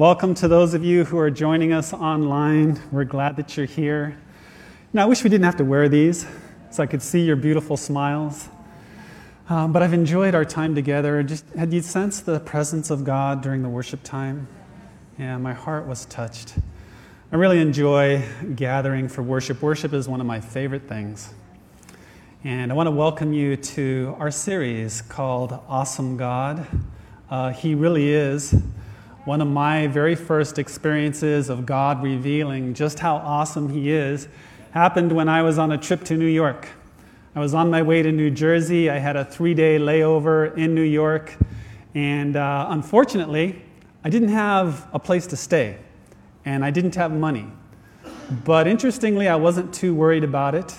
Welcome to those of you who are joining us online. We're glad that you're here. Now, I wish we didn't have to wear these so I could see your beautiful smiles. Um, but I've enjoyed our time together. Just had you sensed the presence of God during the worship time? Yeah, my heart was touched. I really enjoy gathering for worship. Worship is one of my favorite things. And I want to welcome you to our series called Awesome God. Uh, he really is one of my very first experiences of God revealing just how awesome He is happened when I was on a trip to New York. I was on my way to New Jersey. I had a three day layover in New York. And uh, unfortunately, I didn't have a place to stay and I didn't have money. But interestingly, I wasn't too worried about it.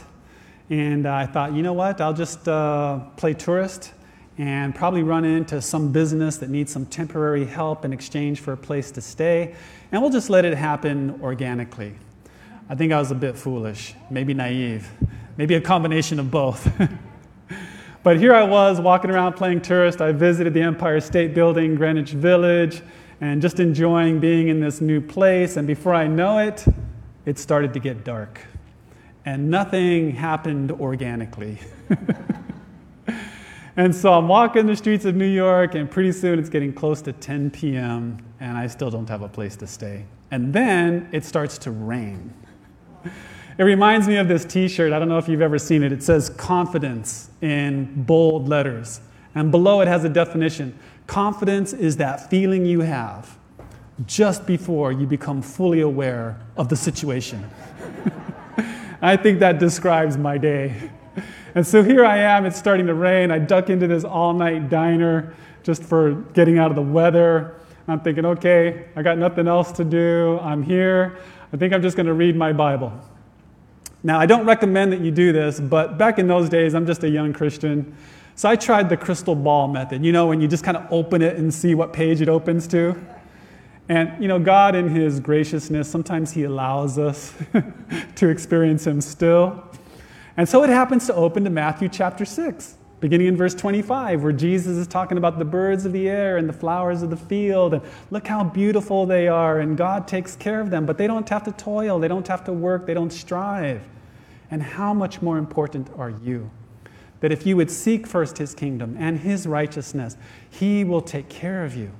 And uh, I thought, you know what, I'll just uh, play tourist and probably run into some business that needs some temporary help in exchange for a place to stay, and we'll just let it happen organically. I think I was a bit foolish, maybe naive, maybe a combination of both. but here I was walking around playing tourist. I visited the Empire State Building, Greenwich Village, and just enjoying being in this new place. And before I know it, it started to get dark. And nothing happened organically. And so I'm walking the streets of New York, and pretty soon it's getting close to 10 p.m., and I still don't have a place to stay. And then it starts to rain. It reminds me of this t shirt. I don't know if you've ever seen it. It says confidence in bold letters. And below it has a definition confidence is that feeling you have just before you become fully aware of the situation. I think that describes my day. And so here I am, it's starting to rain. I duck into this all night diner just for getting out of the weather. I'm thinking, okay, I got nothing else to do. I'm here. I think I'm just going to read my Bible. Now, I don't recommend that you do this, but back in those days, I'm just a young Christian. So I tried the crystal ball method. You know, when you just kind of open it and see what page it opens to? And, you know, God, in His graciousness, sometimes He allows us to experience Him still. And so it happens to open to Matthew chapter 6, beginning in verse 25, where Jesus is talking about the birds of the air and the flowers of the field, and look how beautiful they are, and God takes care of them, but they don't have to toil, they don't have to work, they don't strive. And how much more important are you? That if you would seek first his kingdom and his righteousness, he will take care of you.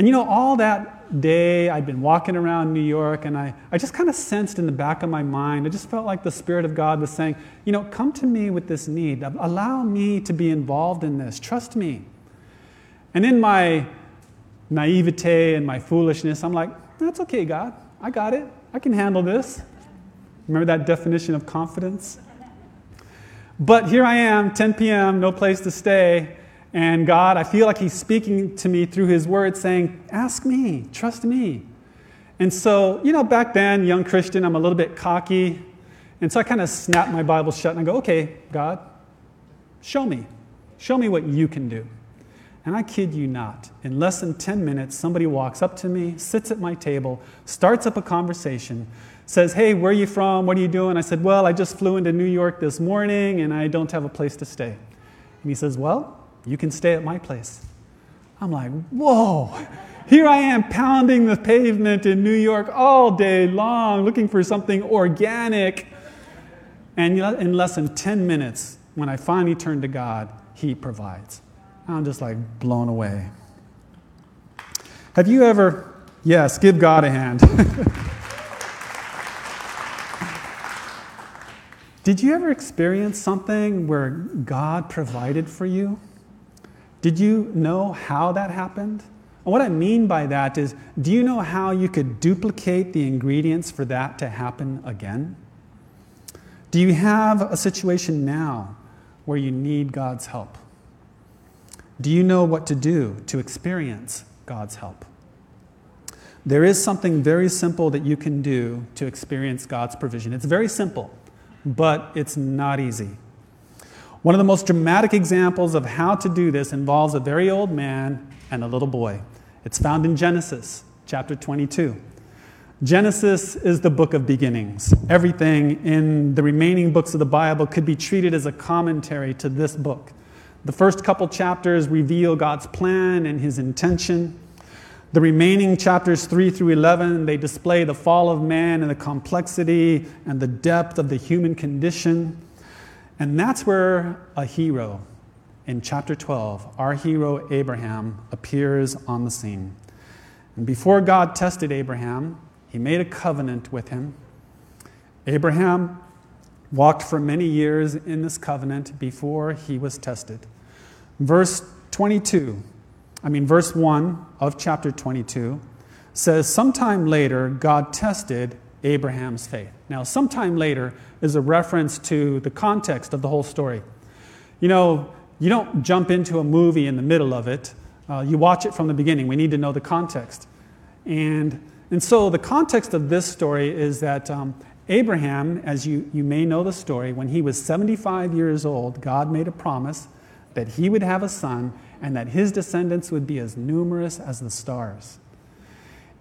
And you know, all that day I'd been walking around New York and I, I just kind of sensed in the back of my mind, I just felt like the Spirit of God was saying, you know, come to me with this need. Allow me to be involved in this. Trust me. And in my naivete and my foolishness, I'm like, that's okay, God. I got it. I can handle this. Remember that definition of confidence? But here I am, 10 p.m., no place to stay. And God, I feel like He's speaking to me through His Word, saying, Ask me, trust me. And so, you know, back then, young Christian, I'm a little bit cocky. And so I kind of snap my Bible shut and I go, Okay, God, show me. Show me what you can do. And I kid you not, in less than 10 minutes, somebody walks up to me, sits at my table, starts up a conversation, says, Hey, where are you from? What are you doing? I said, Well, I just flew into New York this morning and I don't have a place to stay. And he says, Well, you can stay at my place. I'm like, whoa. Here I am pounding the pavement in New York all day long, looking for something organic. And in less than 10 minutes, when I finally turn to God, He provides. I'm just like blown away. Have you ever, yes, give God a hand. Did you ever experience something where God provided for you? Did you know how that happened? And what I mean by that is, do you know how you could duplicate the ingredients for that to happen again? Do you have a situation now where you need God's help? Do you know what to do to experience God's help? There is something very simple that you can do to experience God's provision. It's very simple, but it's not easy. One of the most dramatic examples of how to do this involves a very old man and a little boy. It's found in Genesis chapter 22. Genesis is the book of beginnings. Everything in the remaining books of the Bible could be treated as a commentary to this book. The first couple chapters reveal God's plan and his intention. The remaining chapters 3 through 11, they display the fall of man and the complexity and the depth of the human condition. And that's where a hero in chapter 12, our hero Abraham, appears on the scene. And before God tested Abraham, he made a covenant with him. Abraham walked for many years in this covenant before he was tested. Verse 22 I mean, verse 1 of chapter 22 says, Sometime later, God tested Abraham's faith. Now, sometime later is a reference to the context of the whole story. You know, you don't jump into a movie in the middle of it, uh, you watch it from the beginning. We need to know the context. And, and so, the context of this story is that um, Abraham, as you, you may know the story, when he was 75 years old, God made a promise that he would have a son and that his descendants would be as numerous as the stars.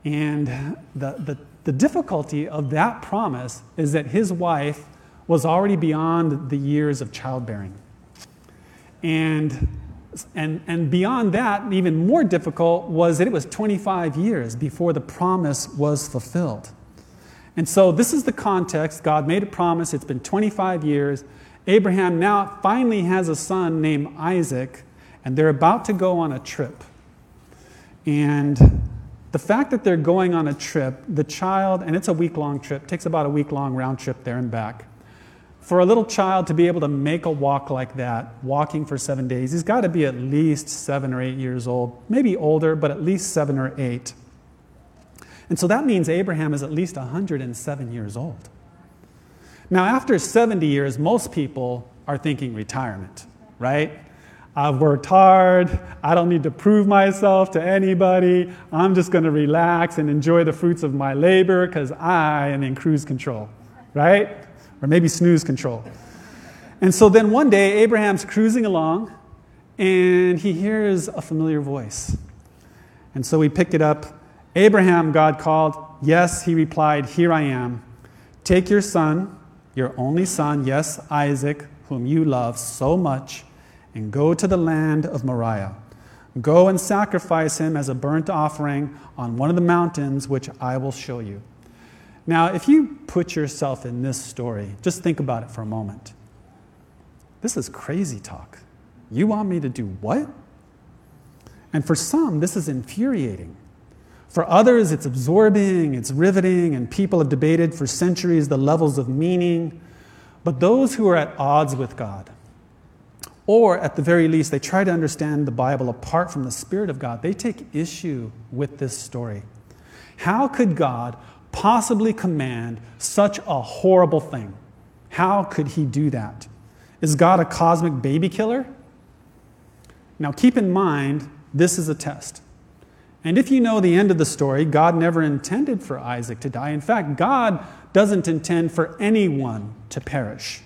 And the, the, the difficulty of that promise is that his wife was already beyond the years of childbearing. And, and, and beyond that, even more difficult was that it was 25 years before the promise was fulfilled. And so, this is the context. God made a promise. It's been 25 years. Abraham now finally has a son named Isaac and they're about to go on a trip. And the fact that they're going on a trip, the child, and it's a week long trip, takes about a week long round trip there and back. For a little child to be able to make a walk like that, walking for seven days, he's got to be at least seven or eight years old, maybe older, but at least seven or eight. And so that means Abraham is at least 107 years old. Now, after 70 years, most people are thinking retirement, right? I've worked hard. I don't need to prove myself to anybody. I'm just going to relax and enjoy the fruits of my labor because I am in cruise control, right? Or maybe snooze control. And so then one day, Abraham's cruising along and he hears a familiar voice. And so we pick it up. Abraham, God called. Yes, he replied, Here I am. Take your son, your only son, yes, Isaac, whom you love so much and go to the land of Moriah. Go and sacrifice him as a burnt offering on one of the mountains which I will show you. Now, if you put yourself in this story, just think about it for a moment. This is crazy talk. You want me to do what? And for some, this is infuriating. For others, it's absorbing, it's riveting, and people have debated for centuries the levels of meaning. But those who are at odds with God, or at the very least, they try to understand the Bible apart from the Spirit of God. They take issue with this story. How could God possibly command such a horrible thing? How could he do that? Is God a cosmic baby killer? Now, keep in mind, this is a test. And if you know the end of the story, God never intended for Isaac to die. In fact, God doesn't intend for anyone to perish.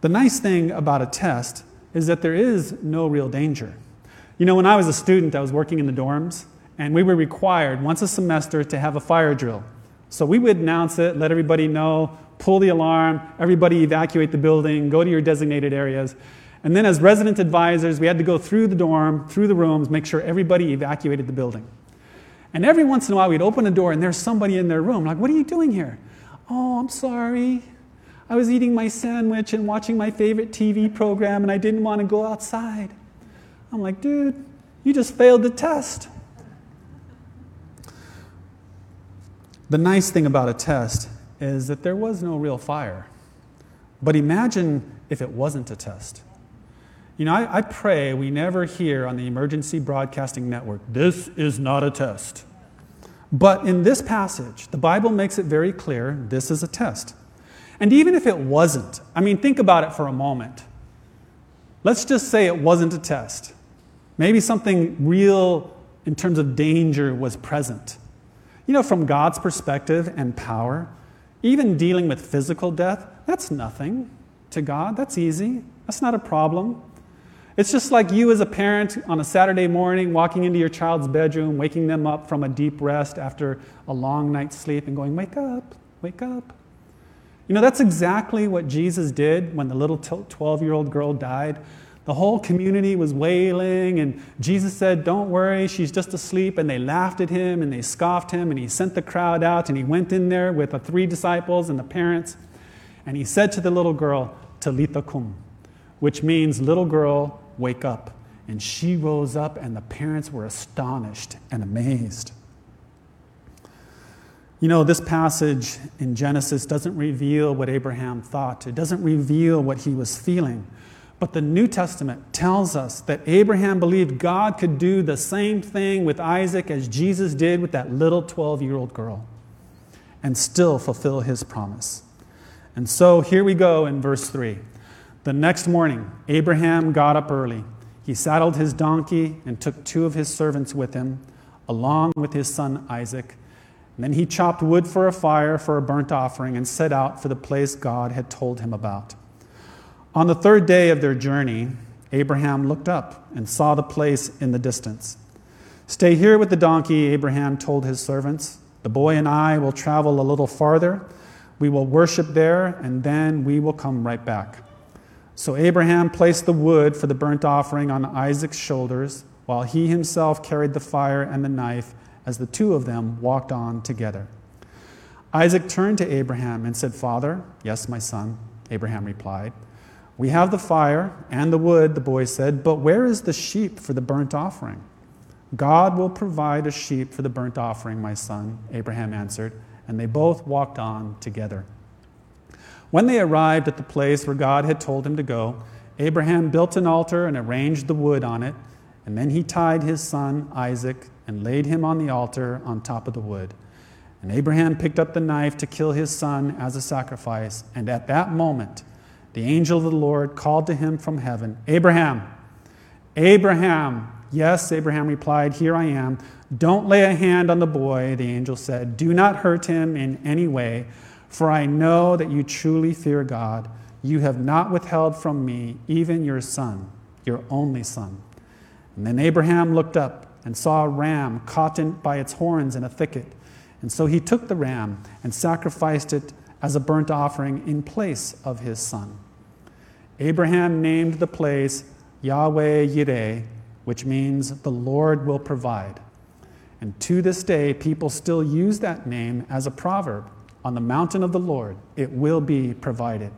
The nice thing about a test is that there is no real danger. You know, when I was a student, I was working in the dorms, and we were required once a semester to have a fire drill. So we would announce it, let everybody know, pull the alarm, everybody evacuate the building, go to your designated areas. And then, as resident advisors, we had to go through the dorm, through the rooms, make sure everybody evacuated the building. And every once in a while, we'd open a door and there's somebody in their room. Like, what are you doing here? Oh, I'm sorry. I was eating my sandwich and watching my favorite TV program, and I didn't want to go outside. I'm like, dude, you just failed the test. The nice thing about a test is that there was no real fire. But imagine if it wasn't a test. You know, I, I, pray we never hear on the Emergency Broadcasting Network, this is not a test. But in this passage, the Bible makes it very clear this is a test. And even if it wasn't, I mean, think about it for a moment. Let's just say it wasn't a test. Maybe something real in terms of danger was present. You know, from God's perspective and power, even dealing with physical death, that's nothing to God. That's easy. That's not a problem. It's just like you as a parent on a Saturday morning walking into your child's bedroom, waking them up from a deep rest after a long night's sleep and going, Wake up, wake up. You know, that's exactly what Jesus did when the little 12 year old girl died. The whole community was wailing, and Jesus said, Don't worry, she's just asleep. And they laughed at him and they scoffed him, and he sent the crowd out, and he went in there with the three disciples and the parents. And he said to the little girl, Talitha kum, which means, Little girl, wake up. And she rose up, and the parents were astonished and amazed. You know, this passage in Genesis doesn't reveal what Abraham thought, it doesn't reveal what he was feeling. But the New Testament tells us that Abraham believed God could do the same thing with Isaac as Jesus did with that little 12 year old girl and still fulfill his promise. And so here we go in verse 3. The next morning, Abraham got up early. He saddled his donkey and took two of his servants with him, along with his son Isaac. And then he chopped wood for a fire for a burnt offering and set out for the place God had told him about. On the third day of their journey, Abraham looked up and saw the place in the distance. Stay here with the donkey, Abraham told his servants. The boy and I will travel a little farther. We will worship there, and then we will come right back. So Abraham placed the wood for the burnt offering on Isaac's shoulders, while he himself carried the fire and the knife as the two of them walked on together. Isaac turned to Abraham and said, Father, yes, my son, Abraham replied. We have the fire and the wood, the boy said, but where is the sheep for the burnt offering? God will provide a sheep for the burnt offering, my son, Abraham answered, and they both walked on together. When they arrived at the place where God had told him to go, Abraham built an altar and arranged the wood on it, and then he tied his son Isaac and laid him on the altar on top of the wood. And Abraham picked up the knife to kill his son as a sacrifice, and at that moment, the angel of the Lord called to him from heaven, Abraham, Abraham. Yes, Abraham replied, Here I am. Don't lay a hand on the boy, the angel said. Do not hurt him in any way, for I know that you truly fear God. You have not withheld from me even your son, your only son. And then Abraham looked up and saw a ram caught in, by its horns in a thicket. And so he took the ram and sacrificed it as a burnt offering in place of his son. Abraham named the place Yahweh Yireh, which means the Lord will provide. And to this day, people still use that name as a proverb. On the mountain of the Lord, it will be provided.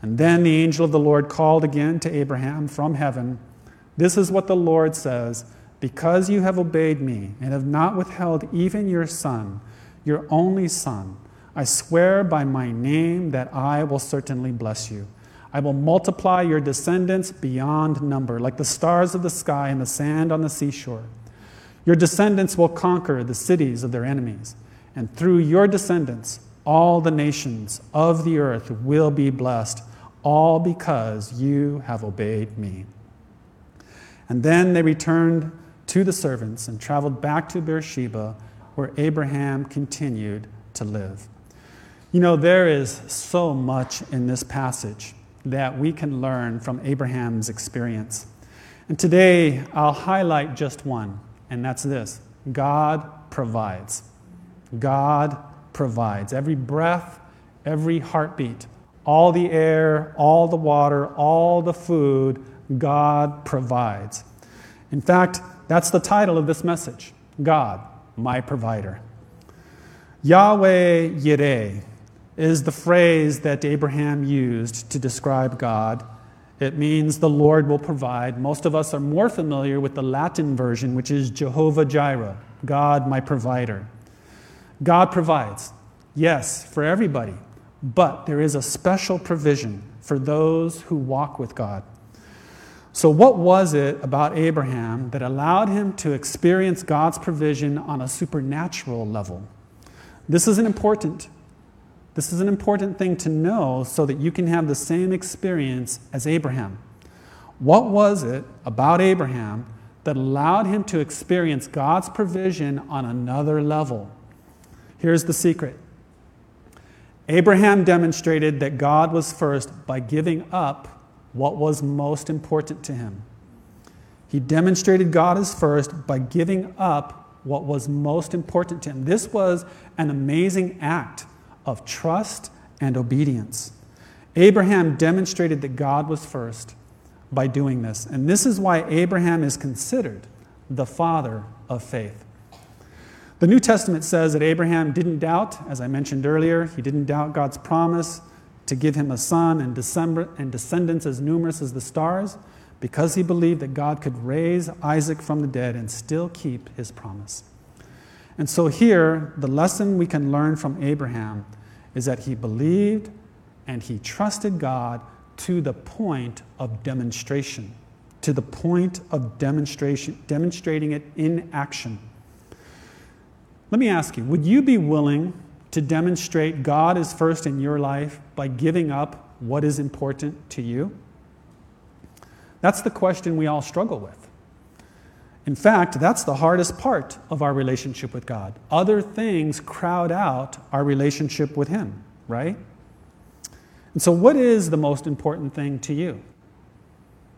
And then the angel of the Lord called again to Abraham from heaven This is what the Lord says Because you have obeyed me and have not withheld even your son, your only son, I swear by my name that I will certainly bless you. I will multiply your descendants beyond number, like the stars of the sky and the sand on the seashore. Your descendants will conquer the cities of their enemies, and through your descendants, all the nations of the earth will be blessed, all because you have obeyed me. And then they returned to the servants and traveled back to Beersheba, where Abraham continued to live. You know, there is so much in this passage that we can learn from Abraham's experience. And today, I'll highlight just one, and that's this God provides. God provides. Every breath, every heartbeat, all the air, all the water, all the food, God provides. In fact, that's the title of this message God, my provider. Yahweh Yireh is the phrase that Abraham used to describe God. It means the Lord will provide. Most of us are more familiar with the Latin version, which is Jehovah Jireh, God my provider. God provides, yes, for everybody, but there is a special provision for those who walk with God. So, what was it about Abraham that allowed him to experience God's provision on a supernatural level? This is an important this is an important thing to know so that you can have the same experience as Abraham. What was it about Abraham that allowed him to experience God's provision on another level? Here's the secret Abraham demonstrated that God was first by giving up what was most important to him. He demonstrated God is first by giving up what was most important to him. This was an amazing act of trust and obedience. Abraham demonstrated that God was first by doing this. And this is why Abraham is considered the father of faith. The New Testament says that Abraham didn't doubt, as I mentioned earlier, he didn't doubt God's promise to give him a son and, descendants as numerous as the stars because he believed that God could raise Isaac from the dead and still keep his promise. And so, here, the lesson we can learn from Abraham is that he believed and he trusted God to the point of demonstration, to the point of demonstration, demonstrating it in action. Let me ask you would you be willing to demonstrate God is first in your life by giving up what is important to you? That's the question we all struggle with. In fact, that's the hardest part of our relationship with God. Other things crowd out our relationship with Him, right? And so, what is the most important thing to you?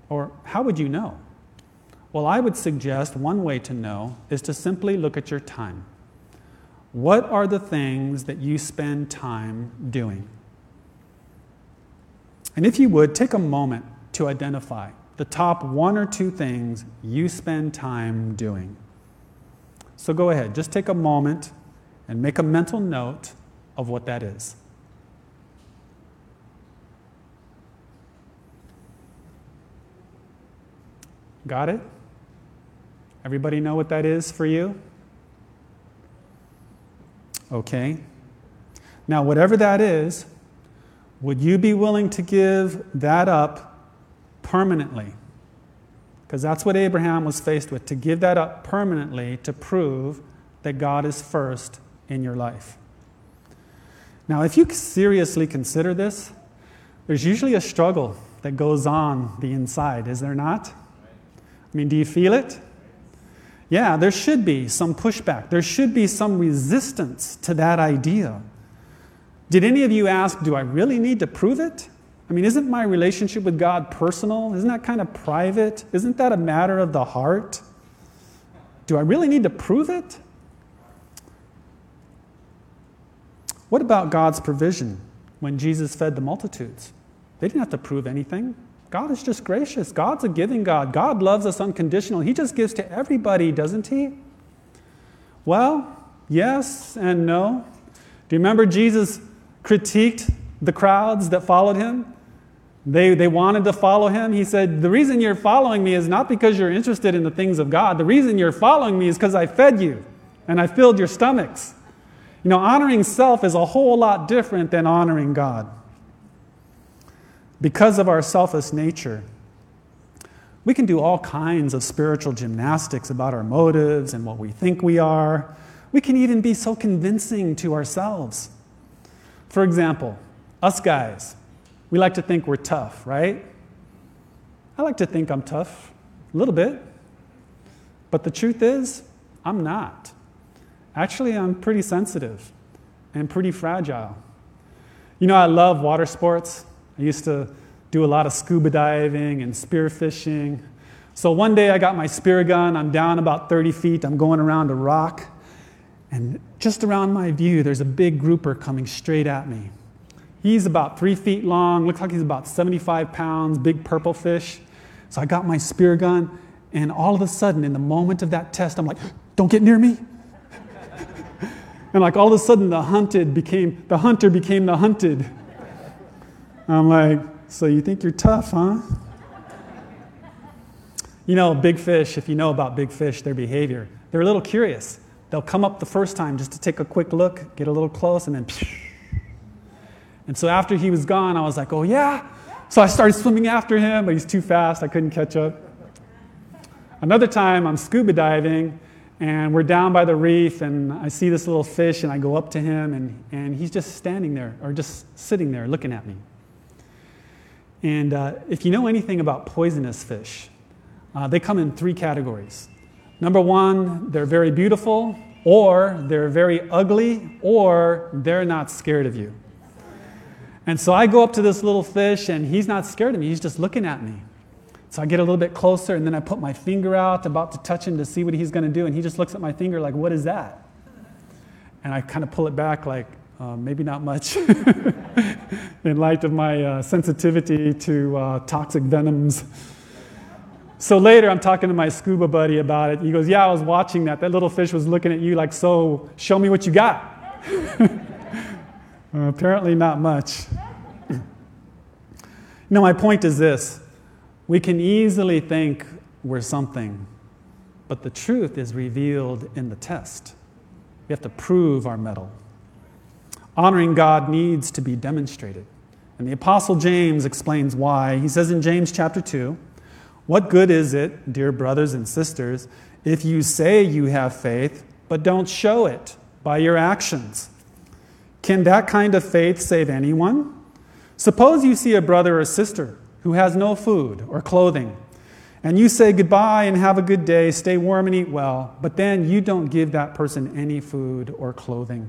Or how would you know? Well, I would suggest one way to know is to simply look at your time. What are the things that you spend time doing? And if you would, take a moment to identify the top one or two things you spend time doing. So go ahead, just take a moment and make a mental note of what that is. Got it? Everybody know what that is for you? Okay. Now, whatever that is, would you be willing to give that up permanently? Because that's what Abraham was faced with to give that up permanently to prove that God is first in your life. Now, if you seriously consider this, there's usually a struggle that goes on the inside, is there not? I mean, do you feel it? Yeah, there should be some pushback. There should be some resistance to that idea. Did any of you ask, do I really need to prove it? I mean, isn't my relationship with God personal? Isn't that kind of private? Isn't that a matter of the heart? Do I really need to prove it? What about God's provision when Jesus fed the multitudes? They didn't have to prove anything. God is just gracious. God's a giving God. God loves us unconditionally. He just gives to everybody, doesn't He? Well, yes and no. Do you remember Jesus critiqued the crowds that followed him? They, they wanted to follow him. He said, The reason you're following me is not because you're interested in the things of God. The reason you're following me is because I fed you and I filled your stomachs. You know, honoring self is a whole lot different than honoring God because of our selfish nature, we can do all kinds of spiritual gymnastics about our motives and what we think we are. We can even be so convincing to ourselves. For example, us guys, we like to think we're tough, right? I like to think I'm tough, a little bit. But the truth is, I'm not. Actually, I'm pretty sensitive and pretty fragile. You know, I love water sports. I used to do a lot of scuba diving and spearfishing. So one day I got my spear gun. I'm down about 30 feet. I'm going around a rock. And just around my view, there's a big grouper coming straight at me. He's about three feet long, looks like he's about 75 pounds, big purple fish. So I got my spear gun, and all of a sudden, in the moment of that test, I'm like, don't get near me. and like all of a sudden, the hunted became, the hunter became the hunted. I'm like, so you think you're tough, huh? You know, big fish, if you know about big fish, their behavior, they're a little curious. They'll come up the first time just to take a quick look, get a little close, and then. And so after he was gone, I was like, oh, yeah. So I started swimming after him, but he's too fast. I couldn't catch up. Another time, I'm scuba diving, and we're down by the reef, and I see this little fish, and I go up to him, and, and he's just standing there, or just sitting there looking at me. And uh, if you know anything about poisonous fish, uh, they come in three categories. Number one, they're very beautiful, or they're very ugly, or they're not scared of you. And so I go up to this little fish, and he's not scared of me, he's just looking at me. So I get a little bit closer, and then I put my finger out, about to touch him to see what he's going to do, and he just looks at my finger like, What is that? And I kind of pull it back, like, uh, maybe not much in light of my uh, sensitivity to uh, toxic venoms. So later, I'm talking to my scuba buddy about it. He goes, Yeah, I was watching that. That little fish was looking at you like, So, show me what you got. well, apparently, not much. no, my point is this we can easily think we're something, but the truth is revealed in the test. We have to prove our mettle. Honoring God needs to be demonstrated. And the Apostle James explains why. He says in James chapter 2, what good is it, dear brothers and sisters, if you say you have faith, but don't show it by your actions? Can that kind of faith save anyone? Suppose you see a brother or sister who has no food or clothing, and you say goodbye and have a good day, stay warm and eat well, but then you don't give that person any food or clothing.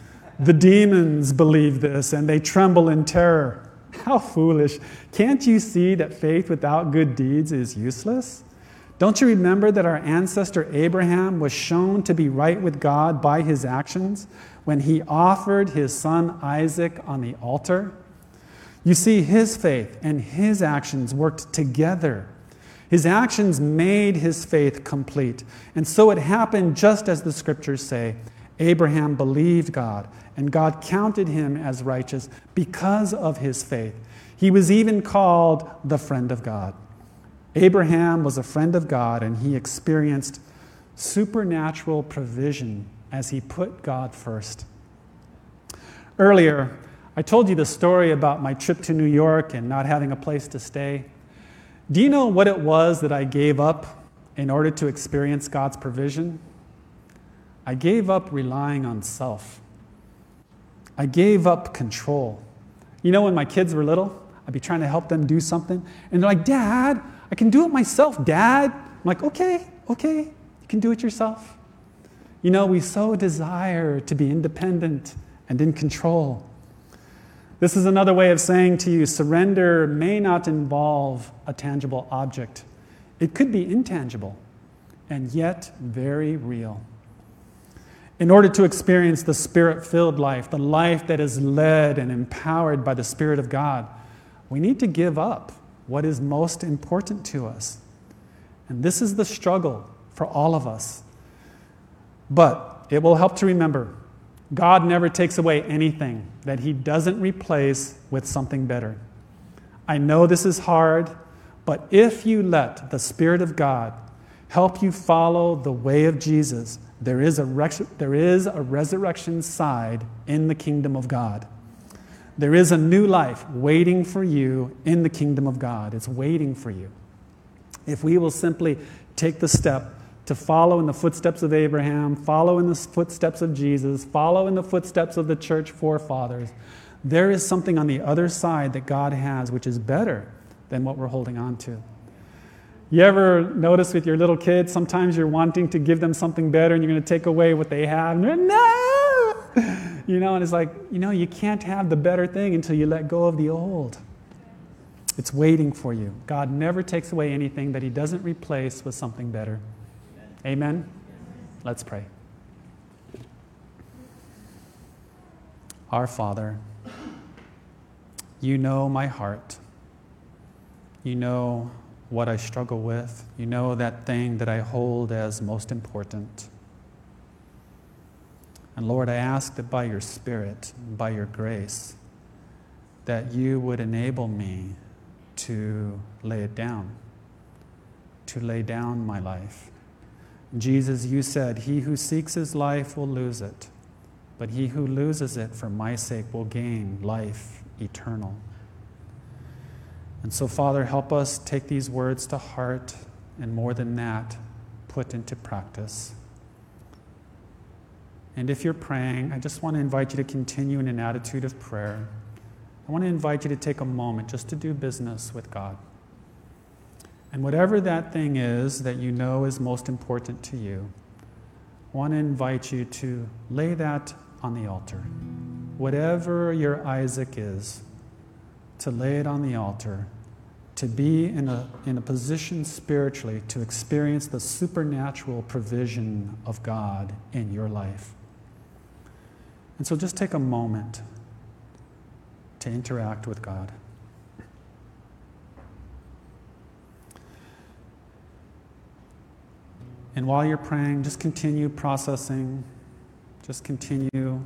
The demons believe this and they tremble in terror. How foolish. Can't you see that faith without good deeds is useless? Don't you remember that our ancestor Abraham was shown to be right with God by his actions when he offered his son Isaac on the altar? You see, his faith and his actions worked together. His actions made his faith complete. And so it happened just as the scriptures say Abraham believed God, and God counted him as righteous because of his faith. He was even called the friend of God. Abraham was a friend of God, and he experienced supernatural provision as he put God first. Earlier, I told you the story about my trip to New York and not having a place to stay. Do you know what it was that I gave up in order to experience God's provision? I gave up relying on self. I gave up control. You know, when my kids were little, I'd be trying to help them do something, and they're like, Dad, I can do it myself, Dad. I'm like, okay, okay, you can do it yourself. You know, we so desire to be independent and in control. This is another way of saying to you surrender may not involve a tangible object, it could be intangible and yet very real. In order to experience the spirit filled life, the life that is led and empowered by the Spirit of God, we need to give up what is most important to us. And this is the struggle for all of us. But it will help to remember God never takes away anything that He doesn't replace with something better. I know this is hard, but if you let the Spirit of God help you follow the way of Jesus, there is a, there is a resurrection side in the kingdom of God. There is a new life waiting for you in the kingdom of God. It's waiting for you. If we will simply take the step to follow in the footsteps of Abraham, follow in the footsteps of Jesus, follow in the footsteps of the church forefathers, there is something on the other side that God has which is better than what we're holding on to. You ever notice with your little kids, sometimes you're wanting to give them something better and you're going to take away what they have? And no! You know, and it's like, you know, you can't have the better thing until you let go of the old. It's waiting for you. God never takes away anything that He doesn't replace with something better. Amen? Let's pray. Our Father, you know my heart. You know what I struggle with. You know that thing that I hold as most important. And Lord, I ask that by your Spirit, by your grace, that you would enable me to lay it down, to lay down my life. Jesus, you said, He who seeks his life will lose it, but he who loses it for my sake will gain life eternal. And so, Father, help us take these words to heart and more than that, put into practice. And if you're praying, I just want to invite you to continue in an attitude of prayer. I want to invite you to take a moment just to do business with God. And whatever that thing is that you know is most important to you, I want to invite you to lay that on the altar. Whatever your Isaac is, to lay it on the altar, to be in a, in a position spiritually to experience the supernatural provision of God in your life. And so just take a moment to interact with God. And while you're praying, just continue processing, just continue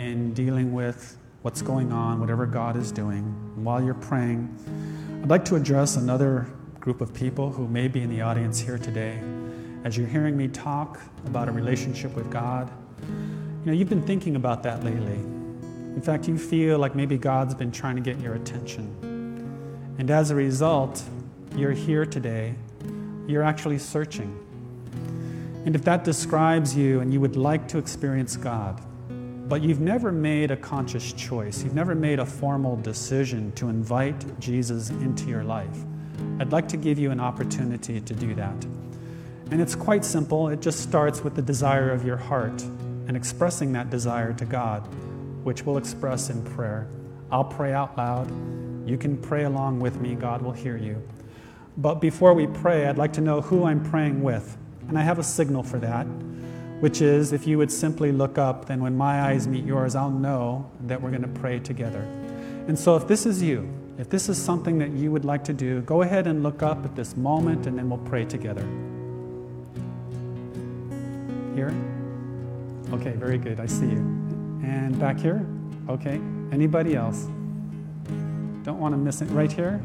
in dealing with what's going on, whatever God is doing. And while you're praying, I'd like to address another group of people who may be in the audience here today. As you're hearing me talk about a relationship with God, you know, you've been thinking about that lately. In fact, you feel like maybe God's been trying to get your attention. And as a result, you're here today. You're actually searching. And if that describes you and you would like to experience God, but you've never made a conscious choice, you've never made a formal decision to invite Jesus into your life, I'd like to give you an opportunity to do that. And it's quite simple. It just starts with the desire of your heart and expressing that desire to God, which we'll express in prayer. I'll pray out loud. You can pray along with me. God will hear you. But before we pray, I'd like to know who I'm praying with. And I have a signal for that, which is if you would simply look up, then when my eyes meet yours, I'll know that we're going to pray together. And so if this is you, if this is something that you would like to do, go ahead and look up at this moment and then we'll pray together. Here? Okay, very good. I see you. And back here? Okay. Anybody else? Don't want to miss it. Right here?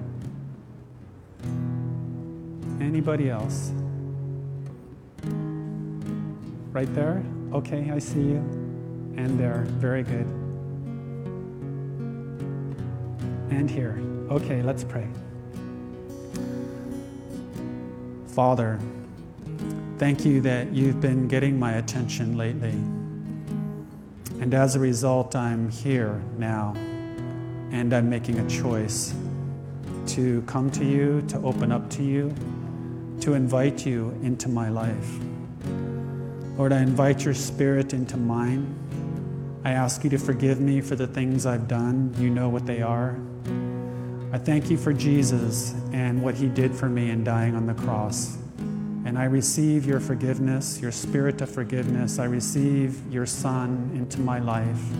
Anybody else? Right there? Okay, I see you. And there. Very good. And here. Okay, let's pray. Father, thank you that you've been getting my attention lately. And as a result, I'm here now. And I'm making a choice to come to you, to open up to you, to invite you into my life. Lord, I invite your spirit into mine. I ask you to forgive me for the things I've done. You know what they are. I thank you for Jesus and what he did for me in dying on the cross. And I receive your forgiveness, your spirit of forgiveness. I receive your Son into my life.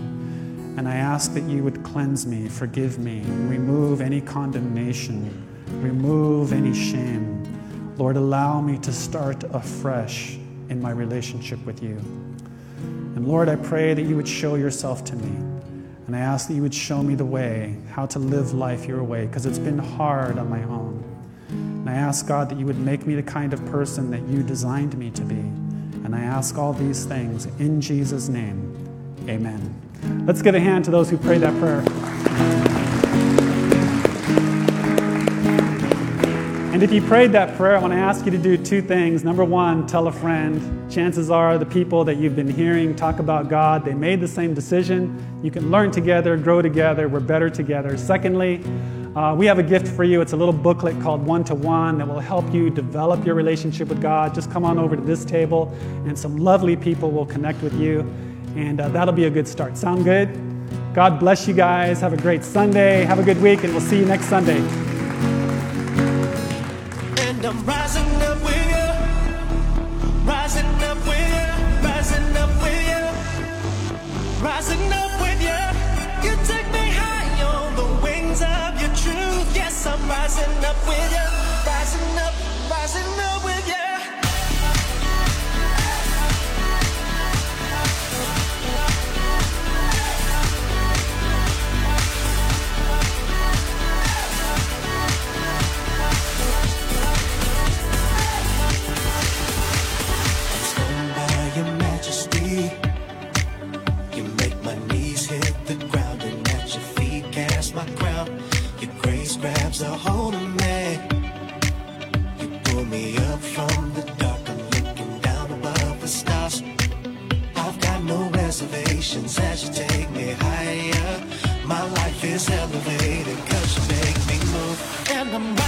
And I ask that you would cleanse me, forgive me, remove any condemnation, remove any shame. Lord, allow me to start afresh in my relationship with you. And Lord, I pray that you would show yourself to me. And I ask that you would show me the way, how to live life your way, because it's been hard on my own. And I ask, God, that you would make me the kind of person that you designed me to be. And I ask all these things in Jesus' name. Amen. Let's give a hand to those who prayed that prayer. And if you prayed that prayer, I want to ask you to do two things. Number one, tell a friend. Chances are the people that you've been hearing talk about God, they made the same decision. You can learn together, grow together, we're better together. Secondly, uh, we have a gift for you. It's a little booklet called One to One that will help you develop your relationship with God. Just come on over to this table, and some lovely people will connect with you, and uh, that'll be a good start. Sound good? God bless you guys. Have a great Sunday. Have a good week, and we'll see you next Sunday. I'm rising up with you, rising up with you, rising up with you, rising up with you. You take me high on the wings of your truth. Yes, I'm rising up with you, rising up, rising up with you.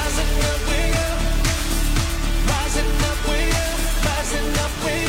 rising up, we up, rising up, we up, rising up, we up.